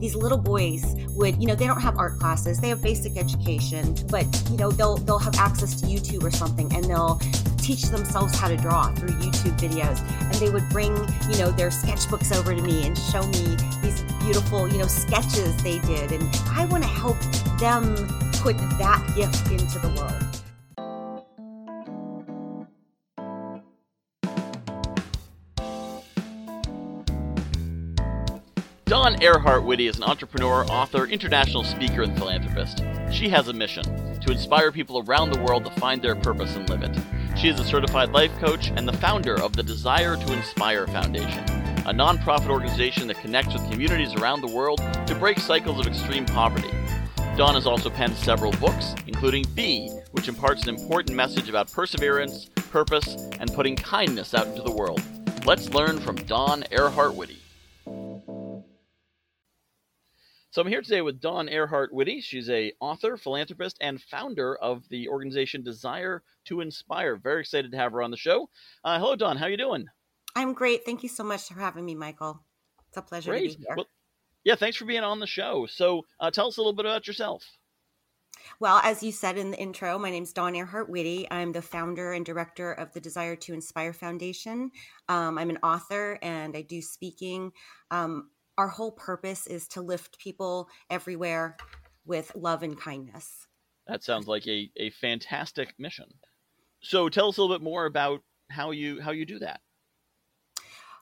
these little boys would, you know, they don't have art classes, they have basic education, but you know, they'll they'll have access to YouTube or something and they'll teach themselves how to draw through YouTube videos. And they would bring, you know, their sketchbooks over to me and show me these beautiful, you know, sketches they did. And I want to help them put that gift into the world. Dawn Airhart Witte is an entrepreneur, author, international speaker, and philanthropist. She has a mission to inspire people around the world to find their purpose and live it. She is a certified life coach and the founder of the Desire to Inspire Foundation, a nonprofit organization that connects with communities around the world to break cycles of extreme poverty. Dawn has also penned several books, including Be, which imparts an important message about perseverance, purpose, and putting kindness out into the world. Let's learn from Dawn Airhart Witte. So I'm here today with Dawn Airhart Witte. She's a author, philanthropist, and founder of the organization Desire to Inspire. Very excited to have her on the show. Uh, hello, Dawn. How are you doing? I'm great. Thank you so much for having me, Michael. It's a pleasure great. to be here. Well, yeah, thanks for being on the show. So uh, tell us a little bit about yourself. Well, as you said in the intro, my name is Dawn Airhart Witte. I'm the founder and director of the Desire to Inspire Foundation. Um, I'm an author and I do speaking. Um, our whole purpose is to lift people everywhere with love and kindness. That sounds like a, a fantastic mission. So tell us a little bit more about how you how you do that.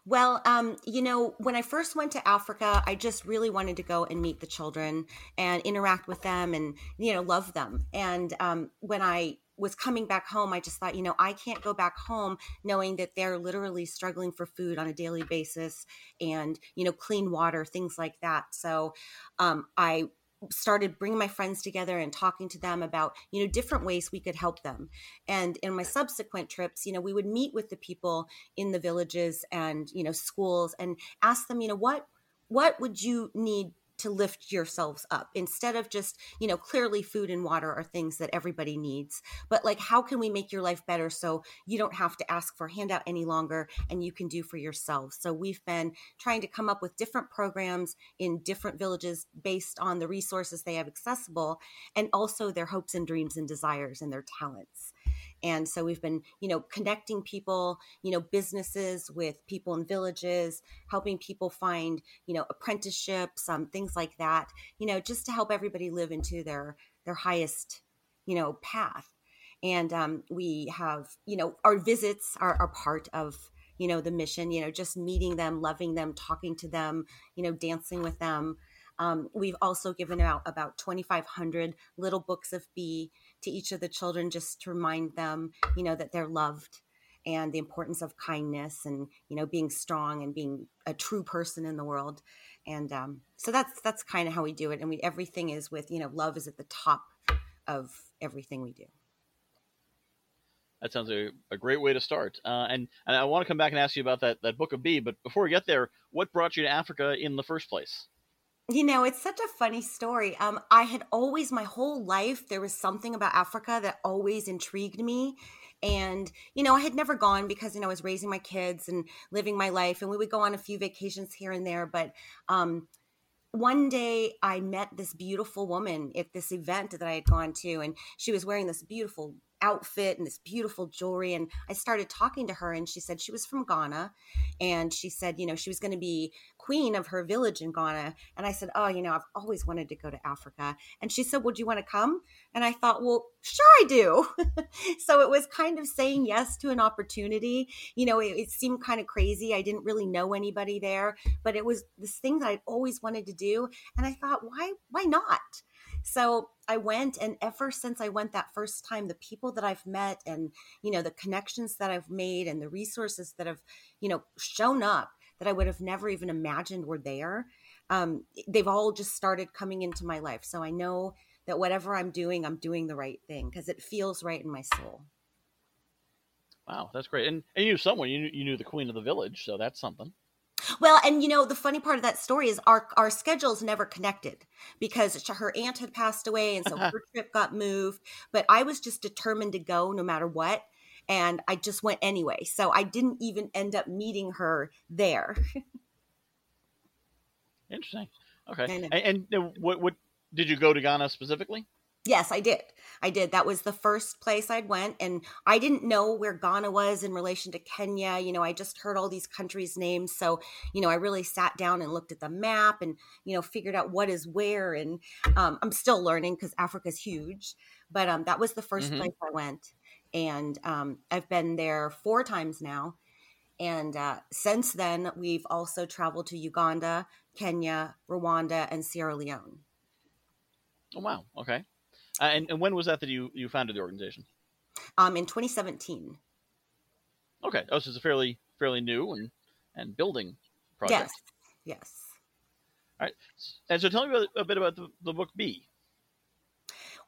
Well, um, you know, when I first went to Africa, I just really wanted to go and meet the children and interact with them and, you know, love them. And um, when I was coming back home, I just thought, you know, I can't go back home knowing that they're literally struggling for food on a daily basis and, you know, clean water, things like that. So um, I started bringing my friends together and talking to them about you know different ways we could help them and in my subsequent trips you know we would meet with the people in the villages and you know schools and ask them you know what what would you need to lift yourselves up instead of just you know clearly food and water are things that everybody needs. But like how can we make your life better so you don't have to ask for handout any longer and you can do for yourselves so we've been trying to come up with different programs in different villages based on the resources they have accessible and also their hopes and dreams and desires and their talents and so we've been, you know, connecting people, you know, businesses with people in villages, helping people find, you know, apprenticeships, um, things like that, you know, just to help everybody live into their their highest, you know, path. And um, we have, you know, our visits are, are part of you know the mission you know just meeting them loving them talking to them you know dancing with them um, we've also given out about 2,500 little books of Be to each of the children just to remind them, you know, that they're loved and the importance of kindness and you know being strong and being a true person in the world. And um, so that's that's kind of how we do it. And we everything is with you know love is at the top of everything we do. That sounds a, a great way to start. Uh, and and i want to come back and ask you about that that book of b but before we get there what brought you to africa in the first place you know, it's such a funny story. Um, I had always, my whole life, there was something about Africa that always intrigued me. And, you know, I had never gone because, you know, I was raising my kids and living my life, and we would go on a few vacations here and there. But um, one day I met this beautiful woman at this event that I had gone to, and she was wearing this beautiful outfit and this beautiful jewelry. And I started talking to her, and she said she was from Ghana. And she said, you know, she was going to be queen of her village in Ghana. And I said, oh, you know, I've always wanted to go to Africa. And she said, well, do you want to come? And I thought, well, sure, I do. so it was kind of saying yes to an opportunity. You know, it, it seemed kind of crazy. I didn't really know anybody there, but it was this thing that I'd always wanted to do. And I thought, why, why not? So I went, and ever since I went that first time, the people that I've met and, you know, the connections that I've made and the resources that have, you know, shown up that I would have never even imagined were there, um, they've all just started coming into my life. So I know that whatever I'm doing, I'm doing the right thing because it feels right in my soul. Wow, that's great. And, and you someone, you you knew the queen of the village, so that's something. Well, and you know, the funny part of that story is our our schedules never connected because her aunt had passed away and so her trip got moved, but I was just determined to go no matter what and I just went anyway. So I didn't even end up meeting her there. Interesting. Okay. And, and, what what did you go to Ghana specifically? Yes, I did. I did. That was the first place I'd went and I didn't know where Ghana was in relation to Kenya. You know, I just heard all these countries names. So, you know, I really sat down and looked at the map and, you know, figured out what is where and um, I'm still learning cuz Africa's huge. But um, that was the 1st mm-hmm. place I went and um, I've been there four times now. And uh, since then, we've also traveled to Uganda, Kenya, Rwanda, and Sierra Leone. Oh wow! Okay, uh, and, and when was that that you you founded the organization? Um, in 2017. Okay, oh, so it's a fairly fairly new and and building project. Yes. Yes. All right, and so tell me about, a bit about the, the book Be.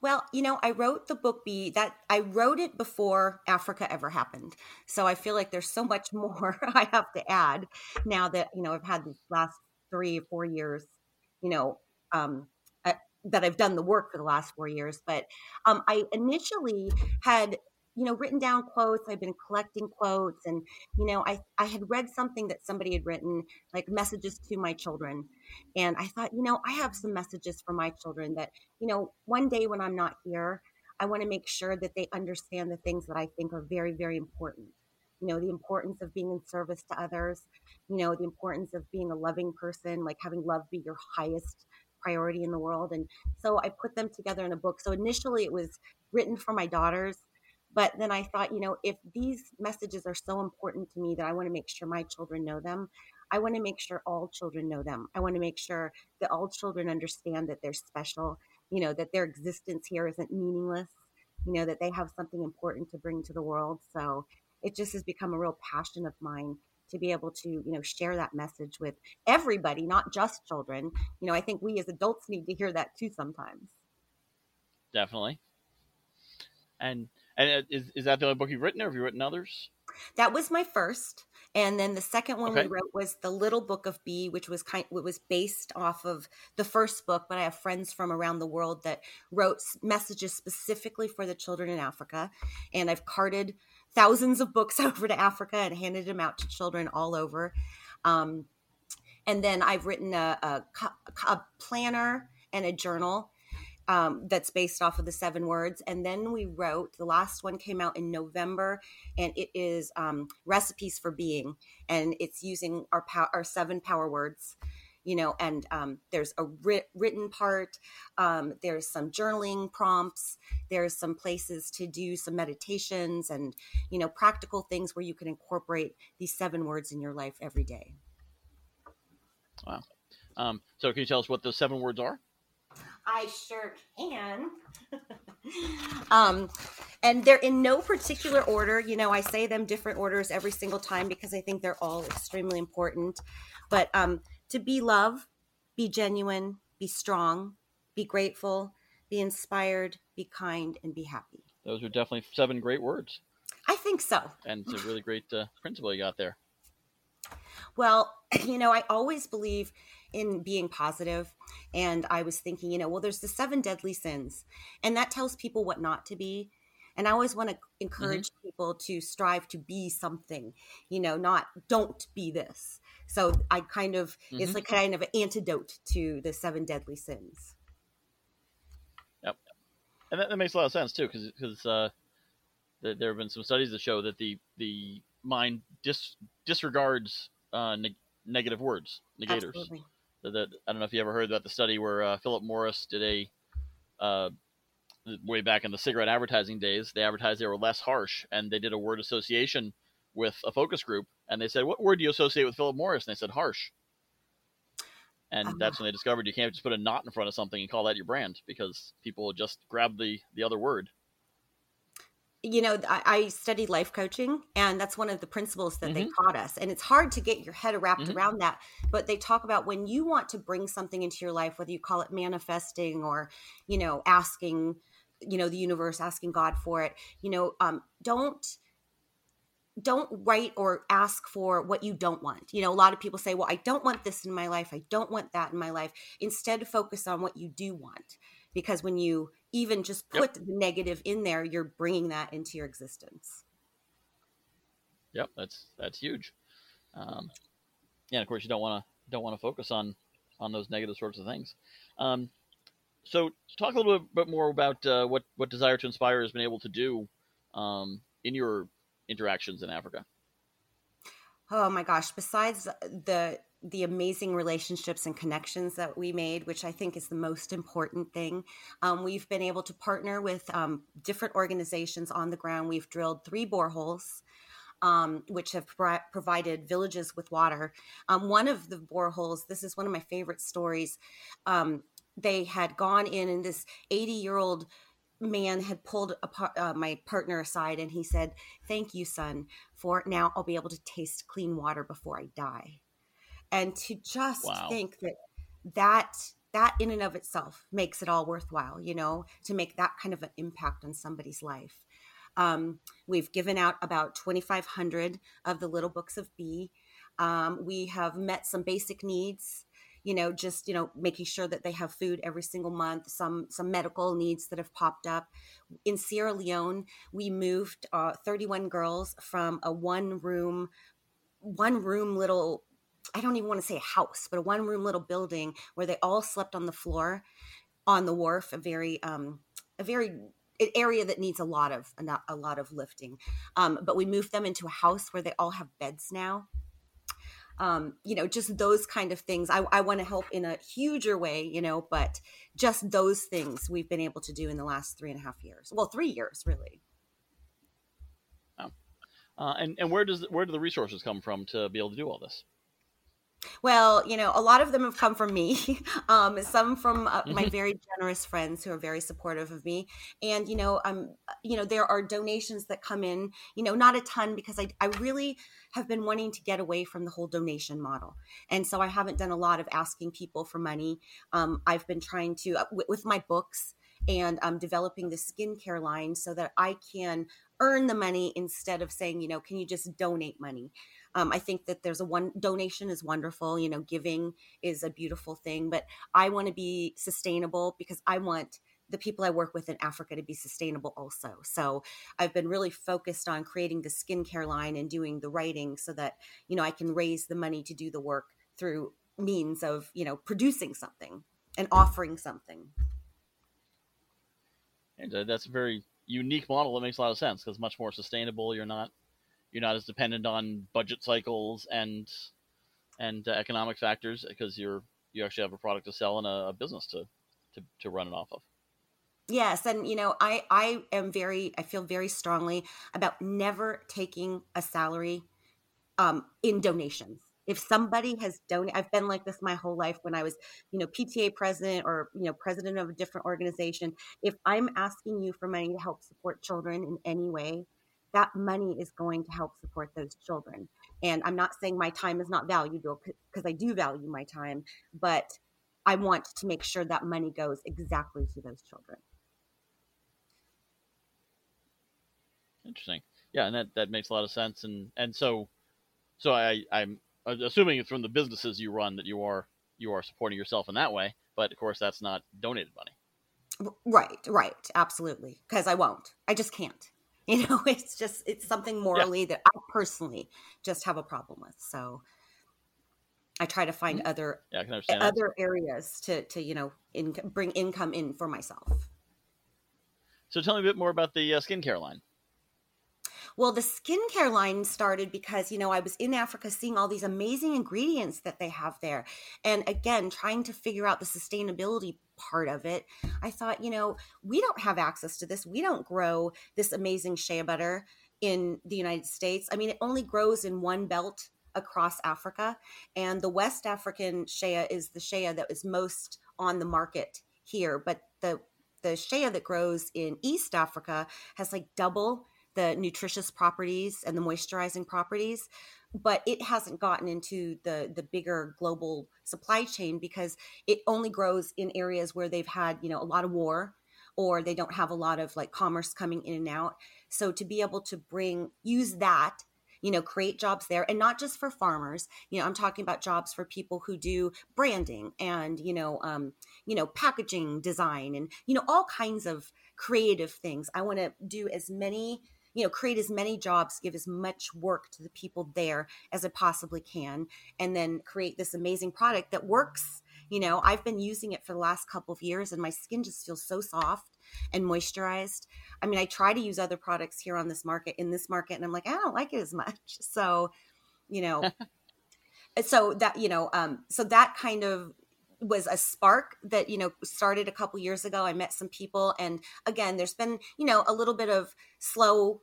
Well, you know, I wrote the book Be that I wrote it before Africa ever happened. So I feel like there's so much more I have to add now that, you know, I've had these last three or four years, you know, um, that I've done the work for the last four years. But um, I initially had you know written down quotes i've been collecting quotes and you know i i had read something that somebody had written like messages to my children and i thought you know i have some messages for my children that you know one day when i'm not here i want to make sure that they understand the things that i think are very very important you know the importance of being in service to others you know the importance of being a loving person like having love be your highest priority in the world and so i put them together in a book so initially it was written for my daughters but then I thought, you know, if these messages are so important to me that I want to make sure my children know them, I want to make sure all children know them. I want to make sure that all children understand that they're special, you know, that their existence here isn't meaningless, you know, that they have something important to bring to the world. So it just has become a real passion of mine to be able to, you know, share that message with everybody, not just children. You know, I think we as adults need to hear that too sometimes. Definitely. And and uh, is, is that the only book you've written, or have you written others? That was my first, and then the second one okay. we wrote was the Little Book of Be, which was kind, it was based off of the first book. But I have friends from around the world that wrote messages specifically for the children in Africa, and I've carted thousands of books over to Africa and handed them out to children all over. Um, and then I've written a, a, a planner and a journal um, that's based off of the seven words. And then we wrote the last one came out in November, and it is um, recipes for being, and it's using our power, our seven power words. You know, and um, there's a writ- written part. Um, there's some journaling prompts. There's some places to do some meditations and you know practical things where you can incorporate these seven words in your life every day. Wow. Um, so, can you tell us what those seven words are? I sure can. um, and they're in no particular order. You know, I say them different orders every single time because I think they're all extremely important. But um, to be love, be genuine, be strong, be grateful, be inspired, be kind, and be happy. Those are definitely seven great words. I think so. And it's a really great uh, principle you got there. Well, you know, I always believe in being positive and i was thinking you know well there's the seven deadly sins and that tells people what not to be and i always want to encourage mm-hmm. people to strive to be something you know not don't be this. So i kind of mm-hmm. it's like kind of an antidote to the seven deadly sins. Yep. And that, that makes a lot of sense too because because uh, there have been some studies that show that the the mind dis, disregards uh, neg- negative words negators. Absolutely. That I don't know if you ever heard about the study where uh, Philip Morris did a uh, way back in the cigarette advertising days. They advertised they were less harsh, and they did a word association with a focus group, and they said, "What word do you associate with Philip Morris?" And they said, "Harsh." And uh-huh. that's when they discovered you can't just put a not in front of something and call that your brand because people just grab the the other word you know, I, I, studied life coaching, and that's one of the principles that mm-hmm. they taught us. And it's hard to get your head wrapped mm-hmm. around that. But they talk about when you want to bring something into your life, whether you call it manifesting or, you know, asking, you know, the universe, asking God for it. You know, um, don't don't write or ask for what you don't want. You know, a lot of people say, "Well, I don't want this in my life. I don't want that in my life." Instead, focus on what you do want, because when you even just put yep. the negative in there, you're bringing that into your existence. Yep, that's that's huge. Um, yeah, of course, you don't want to don't want to focus on on those negative sorts of things. Um, so talk a little bit more about uh, what what Desire to Inspire has been able to do um, in your interactions in Africa. Oh my gosh! Besides the the amazing relationships and connections that we made, which I think is the most important thing. Um, we've been able to partner with um, different organizations on the ground. We've drilled three boreholes. Um, which have pro- provided villages with water. Um, one of the boreholes, this is one of my favorite stories. They had gone in, and this 80 year old man had pulled par- uh, my partner aside and he said, Thank you, son, for now I'll be able to taste clean water before I die. And to just wow. think that that that in and of itself makes it all worthwhile you know to make that kind of an impact on somebody's life. Um, we've given out about 2500 of the little books of b. Um, we have met some basic needs you know just you know making sure that they have food every single month some some medical needs that have popped up in sierra leone we moved uh, 31 girls from a one room one room little I don't even want to say a house, but a one room little building where they all slept on the floor on the wharf, a very, um, a very area that needs a lot of a lot of lifting. Um, but we moved them into a house where they all have beds now. Um, you know, just those kind of things. I, I want to help in a huger way, you know, but just those things we've been able to do in the last three and a half years. Well, three years really. Uh, and and where does where do the resources come from to be able to do all this? Well, you know, a lot of them have come from me. Um, some from uh, my mm-hmm. very generous friends who are very supportive of me, and you know, um, you know, there are donations that come in. You know, not a ton because I, I really have been wanting to get away from the whole donation model, and so I haven't done a lot of asking people for money. Um, I've been trying to uh, w- with my books and I'm developing the skincare line so that I can earn the money instead of saying, you know, can you just donate money? Um, I think that there's a one donation is wonderful. You know, giving is a beautiful thing, but I want to be sustainable because I want the people I work with in Africa to be sustainable also. So I've been really focused on creating the skincare line and doing the writing so that, you know, I can raise the money to do the work through means of, you know, producing something and offering something. And uh, that's very unique model that makes a lot of sense because much more sustainable. You're not you're not as dependent on budget cycles and and uh, economic factors because you're you actually have a product to sell and a, a business to, to to run it off of. Yes, and you know, I I am very I feel very strongly about never taking a salary um, in donations. If somebody has donated, I've been like this my whole life. When I was, you know, PTA president or you know president of a different organization, if I'm asking you for money to help support children in any way, that money is going to help support those children. And I'm not saying my time is not valuable because I do value my time, but I want to make sure that money goes exactly to those children. Interesting. Yeah, and that, that makes a lot of sense. And and so so I I'm assuming it's from the businesses you run that you are you are supporting yourself in that way, but of course that's not donated money. Right, right, absolutely. Because I won't. I just can't. You know, it's just it's something morally yeah. that I personally just have a problem with. So I try to find mm-hmm. other yeah, other areas to to you know in, bring income in for myself. So tell me a bit more about the uh, skincare line. Well, the skincare line started because, you know, I was in Africa seeing all these amazing ingredients that they have there. And again, trying to figure out the sustainability part of it, I thought, you know, we don't have access to this. We don't grow this amazing shea butter in the United States. I mean, it only grows in one belt across Africa. And the West African shea is the shea that is most on the market here. But the the shea that grows in East Africa has like double the nutritious properties and the moisturizing properties but it hasn't gotten into the the bigger global supply chain because it only grows in areas where they've had you know a lot of war or they don't have a lot of like commerce coming in and out. So to be able to bring use that you know create jobs there and not just for farmers you know i'm talking about jobs for people who do branding and you know um you know packaging design and you know all kinds of creative things. I want to do as many you know create as many jobs give as much work to the people there as i possibly can and then create this amazing product that works You know, I've been using it for the last couple of years and my skin just feels so soft and moisturized. I mean, I try to use other products here on this market in this market and I'm like, I don't like it as much. So, you know, so that, you know, um so that kind of was a spark that you know started a couple years ago. I met some people and again there's been you know a little bit of slow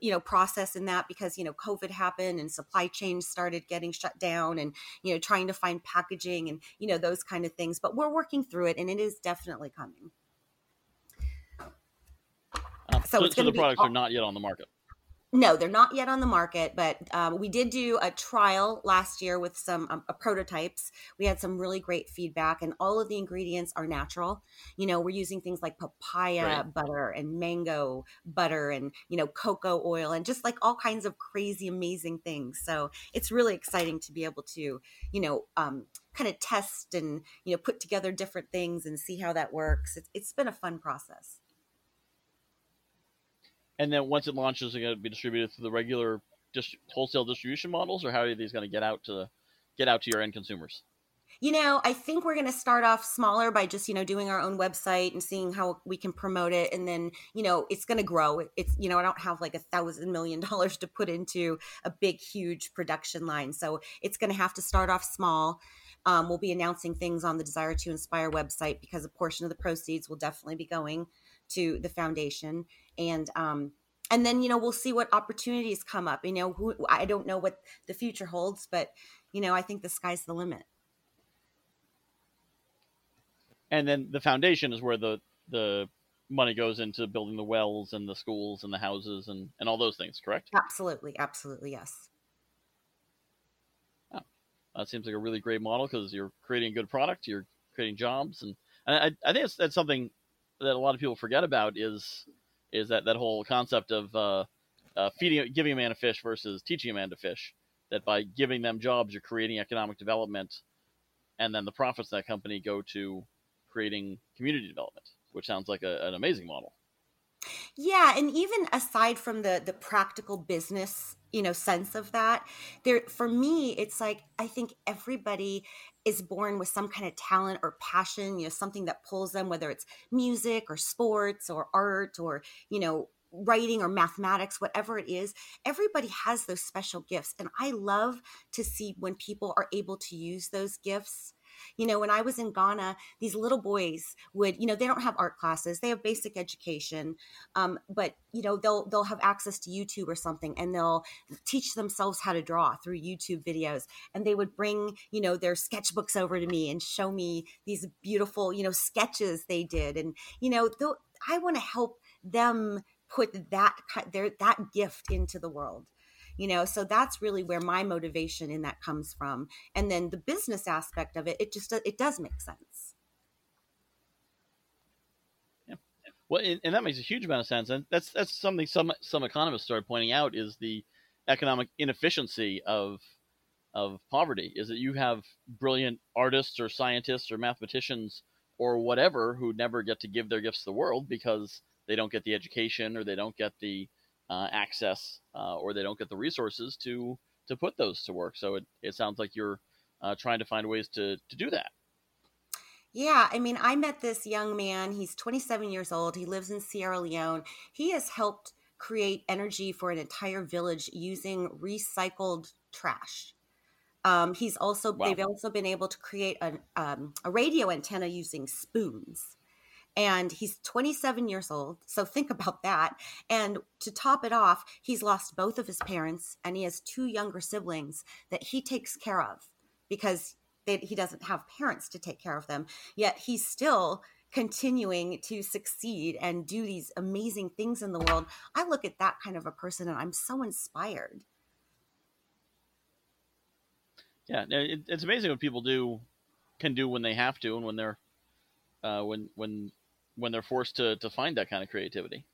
you know process in that because you know covid happened and supply chains started getting shut down and you know trying to find packaging and you know those kind of things. But we're working through it and it is definitely coming. Uh, so, so, so the products are not yet on the market no, they're not yet on the market, but um, we did do a trial last year with some um, prototypes. We had some really great feedback, and all of the ingredients are natural. You know, we're using things like papaya right. butter and mango butter and, you know, cocoa oil and just like all kinds of crazy, amazing things. So it's really exciting to be able to, you know, um, kind of test and, you know, put together different things and see how that works. It's, it's been a fun process and then once it launches, it's going to be distributed through the regular just wholesale distribution models, or how are these going to get out to get out to your end consumers? You know, I think we're going to start off smaller by just, you know, doing our own website and seeing how we can promote it. And then, you know, it's going to grow. It's, you know, I don't have like a thousand million dollars to put into a big, huge production line. So it's going to have to start off small. Um, we'll be announcing things on the Desire to Inspire website because a portion of the proceeds will definitely be going to the foundation and um and then you know we'll see what opportunities come up you know who, i don't know what the future holds but you know i think the sky's the limit. And then the foundation is where the the money goes into building the wells and the schools and the houses and and all those things correct? Absolutely absolutely yes. Oh, that seems like a really great model because you're creating a good product you're creating jobs and, and I, I think that's, that's something that a lot of people forget about is is that that whole concept of uh, uh, feeding, giving a man a fish versus teaching a man to fish. That by giving them jobs, you're creating economic development, and then the profits of that company go to creating community development, which sounds like a, an amazing model. Yeah, and even aside from the the practical business, you know, sense of that, there for me it's like I think everybody is born with some kind of talent or passion, you know, something that pulls them whether it's music or sports or art or, you know, writing or mathematics, whatever it is, everybody has those special gifts. And I love to see when people are able to use those gifts you know, when I was in Ghana, these little boys would, you know, they don't have art classes; they have basic education, um, but you know, they'll they'll have access to YouTube or something, and they'll teach themselves how to draw through YouTube videos. And they would bring, you know, their sketchbooks over to me and show me these beautiful, you know, sketches they did, and you know, though I want to help them put that their that gift into the world you know so that's really where my motivation in that comes from. And then the business aspect of it it just it does make sense. Yeah. Well and that makes a huge amount of sense. And that's that's something some some economists started pointing out is the economic inefficiency of of poverty is that you have brilliant artists or scientists or mathematicians or whatever who never get to give their gifts to the world because they don't get the education or they don't get the uh, access uh, or they don't get the resources to to put those to work. So it, it sounds like you're uh, trying to find ways to, to do that. Yeah, I mean, I met this young man. He's 27 years old. He lives in Sierra Leone. He has helped create energy for an entire village using recycled trash. Um, he's also wow. they've also been able to create a, um, a radio antenna using spoons and he's 27 years old. So think about that. And to top it off, he's lost both of his parents and he has two younger siblings that he takes care of because they, he doesn't have parents to take care of them. Yet he's still continuing to succeed and do these amazing things in the world. I look at that kind of a person and I'm so inspired. Yeah, it, it's amazing what people do can do when they have to and when they're uh, when when when they're forced to to find that kind of creativity.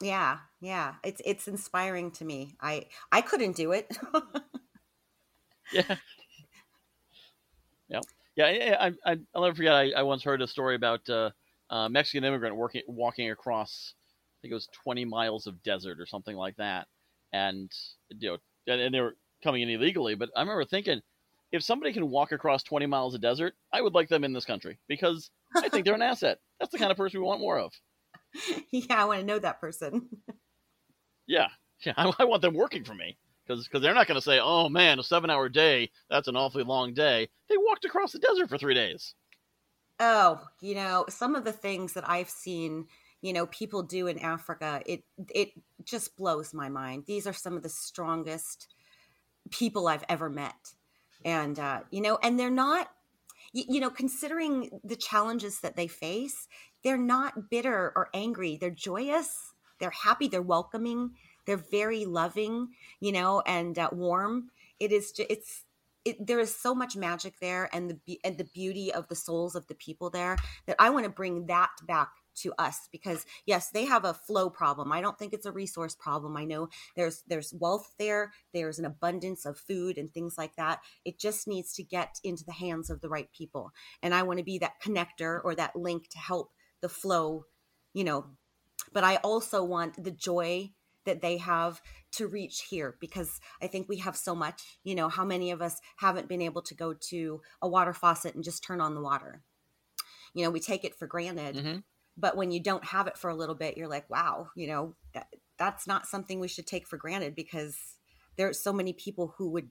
Yeah, yeah, it's it's inspiring to me. I I couldn't do it. yeah. Yeah, yeah. I, I I'll never forget. I, I once heard a story about uh, a Mexican immigrant working walking across. I think it was 20 miles of desert or something like that, and you know, and, and they were coming in illegally. But I remember thinking, if somebody can walk across 20 miles of desert, I would like them in this country because I think they're an asset. That's the kind of person we want more of. Yeah, I want to know that person. yeah, yeah, I, I, want them working for me because because they're not going to say, "Oh man, a seven-hour day, that's an awfully long day." They walked across the desert for three days. Oh, you know, some of the things that I've seen, you know, people do in Africa, it it just blows my mind. These are some of the strongest people I've ever met, and uh, you know, and they're not, you, you know, considering the challenges that they face, they're not bitter or angry. They're joyous. They're happy. They're welcoming they're very loving, you know, and uh, warm. It is. just, It's. It, there is so much magic there, and the and the beauty of the souls of the people there that I want to bring that back to us because yes they have a flow problem i don't think it's a resource problem i know there's there's wealth there there's an abundance of food and things like that it just needs to get into the hands of the right people and i want to be that connector or that link to help the flow you know but i also want the joy that they have to reach here because I think we have so much. You know, how many of us haven't been able to go to a water faucet and just turn on the water? You know, we take it for granted. Mm-hmm. But when you don't have it for a little bit, you're like, wow, you know, that, that's not something we should take for granted because there's so many people who would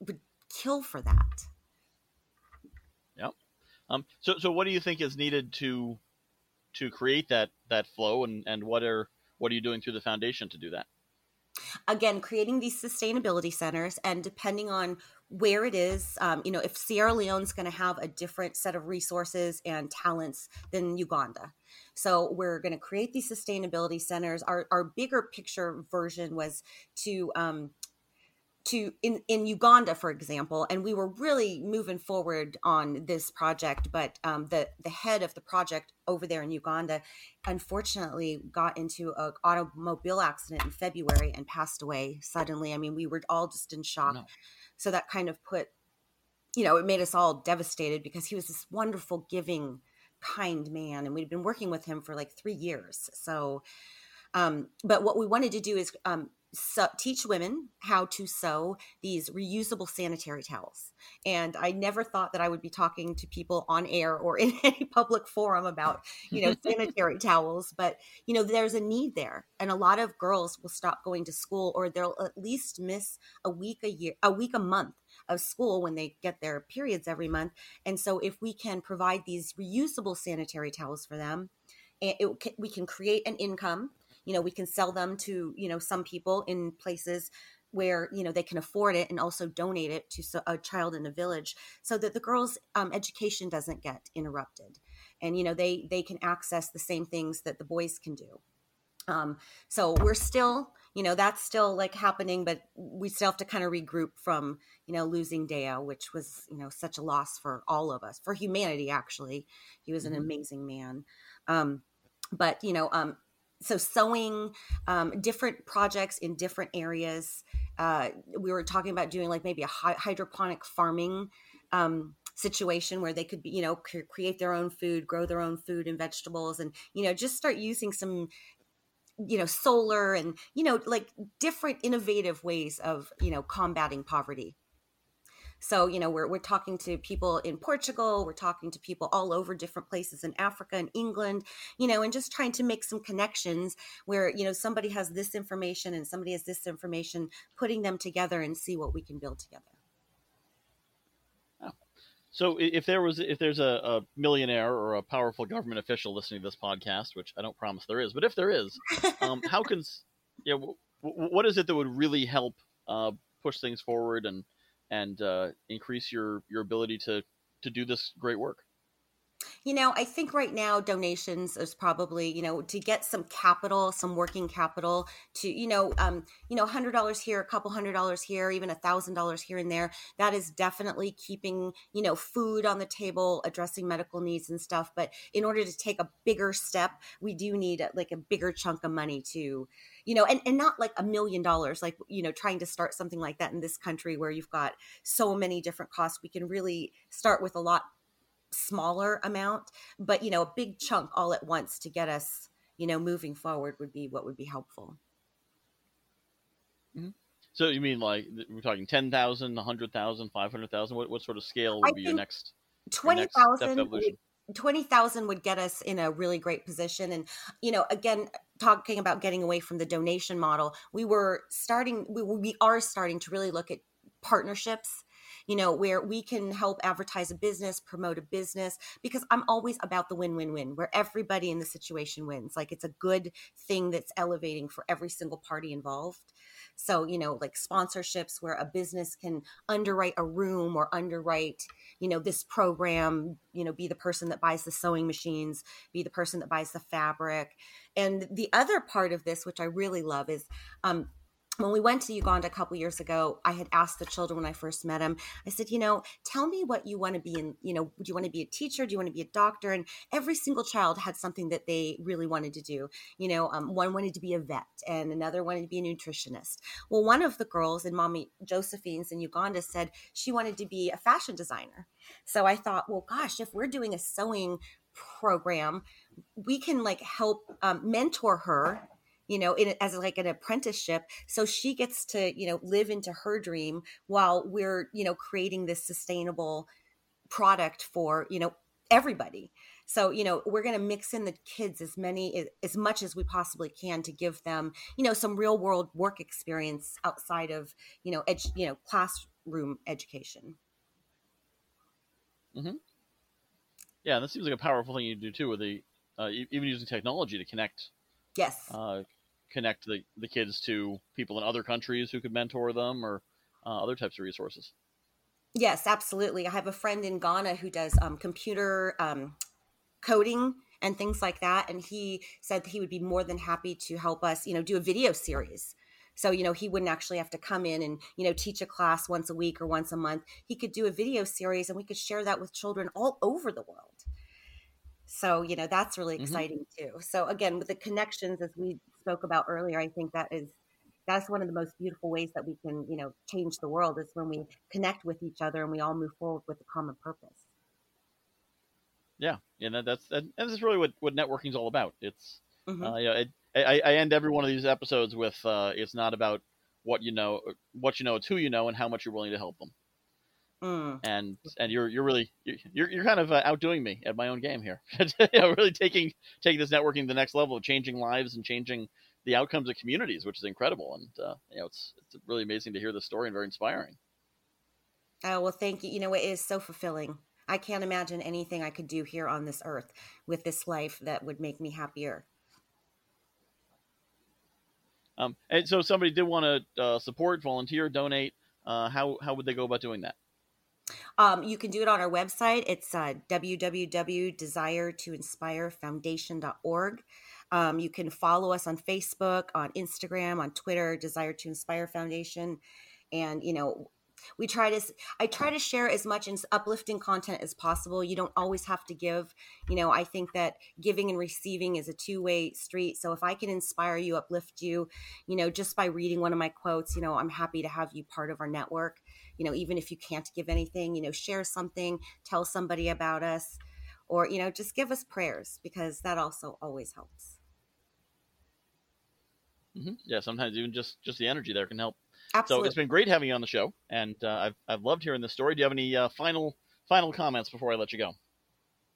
would kill for that. Yep. Um, so, so what do you think is needed to to create that that flow, and and what are what are you doing through the foundation to do that? Again, creating these sustainability centers, and depending on where it is, um, you know, if Sierra Leone's going to have a different set of resources and talents than Uganda. So we're going to create these sustainability centers. Our, our bigger picture version was to um, to in in Uganda, for example, and we were really moving forward on this project, but um, the the head of the project over there in Uganda, unfortunately, got into an automobile accident in February and passed away suddenly. I mean, we were all just in shock. No. So that kind of put, you know, it made us all devastated because he was this wonderful, giving, kind man, and we'd been working with him for like three years. So. Um, but what we wanted to do is um, so, teach women how to sew these reusable sanitary towels. And I never thought that I would be talking to people on air or in any public forum about, you know, sanitary towels, but you know, there's a need there. And a lot of girls will stop going to school or they'll at least miss a week a year, a week a month of school when they get their periods every month. And so if we can provide these reusable sanitary towels for them, it, it, we can create an income you know we can sell them to you know some people in places where you know they can afford it and also donate it to a child in a village so that the girls um, education doesn't get interrupted. And you know they they can access the same things that the boys can do. Um, so we're still you know that's still like happening but we still have to kind of regroup from you know losing deo which was you know such a loss for all of us for humanity actually. He was an mm-hmm. amazing man. Um, but you know um, so sewing um, different projects in different areas. Uh, we were talking about doing like maybe a hydroponic farming um, situation where they could be you know create their own food grow their own food and vegetables and you know just start using some you know solar and you know like different innovative ways of you know combating poverty so, you know, we're, we're talking to people in Portugal, we're talking to people all over different places in Africa and England, you know, and just trying to make some connections where, you know, somebody has this information and somebody has this information, putting them together and see what we can build together. So if there was if there's a, a, millionaire or a powerful government official listening to this podcast, which I don't promise there is, but if there is, um, how can yeah, w- w- what is it that would really help uh, push things forward and and uh, increase your your ability to to do this great work you know, I think right now donations is probably, you know, to get some capital, some working capital to, you know, um, you know, hundred dollars here, a couple hundred dollars here, even a thousand dollars here and there. That is definitely keeping, you know, food on the table, addressing medical needs and stuff. But in order to take a bigger step, we do need like a bigger chunk of money to, you know, and, and not like a million dollars, like, you know, trying to start something like that in this country where you've got so many different costs. We can really start with a lot smaller amount, but, you know, a big chunk all at once to get us, you know, moving forward would be what would be helpful. Mm-hmm. So you mean like we're talking 10,000, 100,000, 500,000? What, what sort of scale would I be your next? your Twenty next step of thousand. evolution? 20,000 would get us in a really great position. And, you know, again, talking about getting away from the donation model, we were starting, we, we are starting to really look at partnerships you know where we can help advertise a business promote a business because i'm always about the win-win-win where everybody in the situation wins like it's a good thing that's elevating for every single party involved so, you know, like sponsorships where a business can underwrite a room or underwrite, you know, this program, you know, be the person that buys the sewing machines, be the person that buys the fabric. And the other part of this, which I really love, is um, when we went to Uganda a couple years ago, I had asked the children when I first met them, I said, you know, tell me what you want to be in, you know, do you want to be a teacher? Do you want to be a doctor? And every single child had something that they really wanted to do. You know, um, one wanted to be a vet and another wanted to be a nutritionist. Well, one of the girls in Mommy Josephine's in Uganda said she wanted to be a fashion designer. So I thought, well, gosh, if we're doing a sewing program, we can like help um, mentor her you know in as like an apprenticeship so she gets to you know live into her dream while we're you know creating this sustainable product for you know everybody. So you know we're going to mix in the kids as many as much as we possibly can to give them you know some real world work experience outside of you know edu- you know classroom education. Hmm Yeah, that seems like a powerful thing you do too, with the uh, even using technology to connect yes uh, connect the, the kids to people in other countries who could mentor them or uh, other types of resources. Yes, absolutely. I have a friend in Ghana who does um, computer um, coding and things like that, and he said that he would be more than happy to help us, you know, do a video series. So, you know, he wouldn't actually have to come in and, you know, teach a class once a week or once a month. He could do a video series and we could share that with children all over the world. So, you know, that's really hmm exciting too. So, again, with the connections, as we spoke about earlier, I think that is that's one of the most beautiful ways that we can, you know, change the world is when we connect with each other and we all move forward with a common purpose. Yeah, and that, that's that, and that's really what what networking is all about. It's hmm uh, you know, it, I, I end every one of these episodes with uh, it's not about what you know, what you know, it's who you know, and how much you're willing to help them. Mm. And and you're you're really you're you're kind of uh, outdoing me at my own game here. you know, really taking taking this networking to the next level, changing lives and changing the outcomes of communities, which is incredible. And uh, you know, it's it's really amazing to hear the story and very inspiring. Oh, well, thank you. You know, it is so fulfilling. I can't imagine anything I could do here on this earth with this life that would make me happier. Um, and so, if somebody did want to uh, support, volunteer, donate. Uh, how how would they go about doing that? Um, you can do it on our website. It's uh, www.desiretoinspirefoundation.org. Um, you can follow us on Facebook, on Instagram, on Twitter, Desire to Inspire Foundation. And, you know, we try to, I try to share as much in uplifting content as possible. You don't always have to give. You know, I think that giving and receiving is a two way street. So if I can inspire you, uplift you, you know, just by reading one of my quotes, you know, I'm happy to have you part of our network. You know, even if you can't give anything, you know, share something, tell somebody about us, or, you know, just give us prayers because that also always helps. hmm Yeah, sometimes even just just the energy there can help. So it's been great having you on the show, and uh, I've I've loved hearing this story. Do you have any uh, final final comments before I let you go?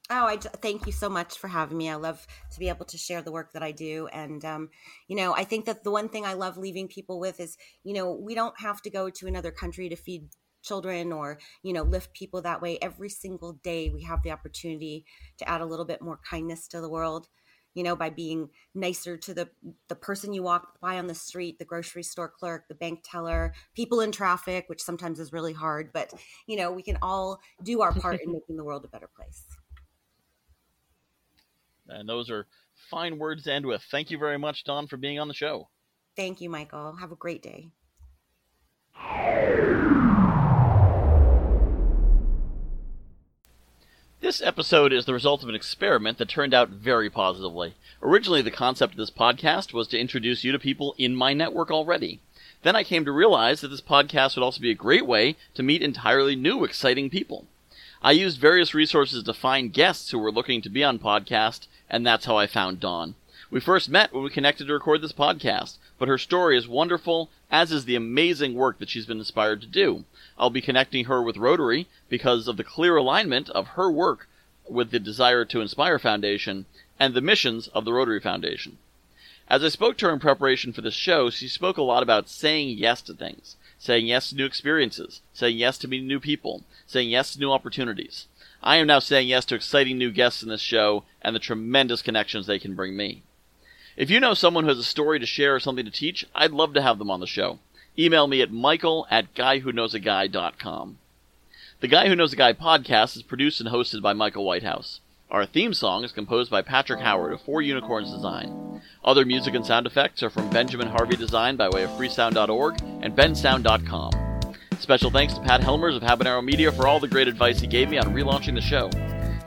Oh, I thank you so much for having me. I love to be able to share the work that I do. And, um, you know, I think that the one thing I love leaving people with is, you know, we don't have to go to another country to feed children or, you know, lift people that way. Every single day we have the opportunity to add a little bit more kindness to the world, you know, by being nicer to the, the person you walk by on the street, the grocery store clerk, the bank teller, people in traffic, which sometimes is really hard. But, you know, we can all do our part in making the world a better place. And those are fine words to end with. Thank you very much, Dawn, for being on the show. Thank you, Michael. Have a great day. This episode is the result of an experiment that turned out very positively. Originally, the concept of this podcast was to introduce you to people in my network already. Then I came to realize that this podcast would also be a great way to meet entirely new, exciting people. I used various resources to find guests who were looking to be on podcast, and that's how I found Dawn. We first met when we connected to record this podcast, but her story is wonderful, as is the amazing work that she's been inspired to do. I'll be connecting her with Rotary because of the clear alignment of her work with the Desire to Inspire Foundation and the missions of the Rotary Foundation. As I spoke to her in preparation for this show, she spoke a lot about saying yes to things, saying yes to new experiences, saying yes to meeting new people, saying yes to new opportunities. I am now saying yes to exciting new guests in this show and the tremendous connections they can bring me. If you know someone who has a story to share or something to teach, I'd love to have them on the show. Email me at michael at guywhoknowsaguy.com. The Guy Who Knows a Guy podcast is produced and hosted by Michael Whitehouse. Our theme song is composed by Patrick Howard of Four Unicorns Design. Other music and sound effects are from Benjamin Harvey Design by way of freesound.org and bensound.com. Special thanks to Pat Helmers of Habanero Media for all the great advice he gave me on relaunching the show.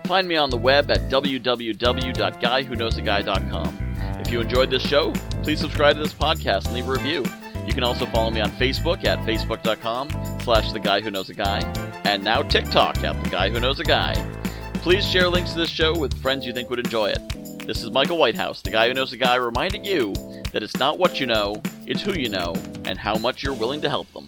Find me on the web at www.guywhoknowsaguy.com. If you enjoyed this show, please subscribe to this podcast and leave a review. You can also follow me on Facebook at facebook.com slash the guy who knows a guy, and now TikTok at the guy who knows a guy. Please share links to this show with friends you think would enjoy it. This is Michael Whitehouse, the guy who knows a guy, reminding you that it's not what you know, it's who you know, and how much you're willing to help them.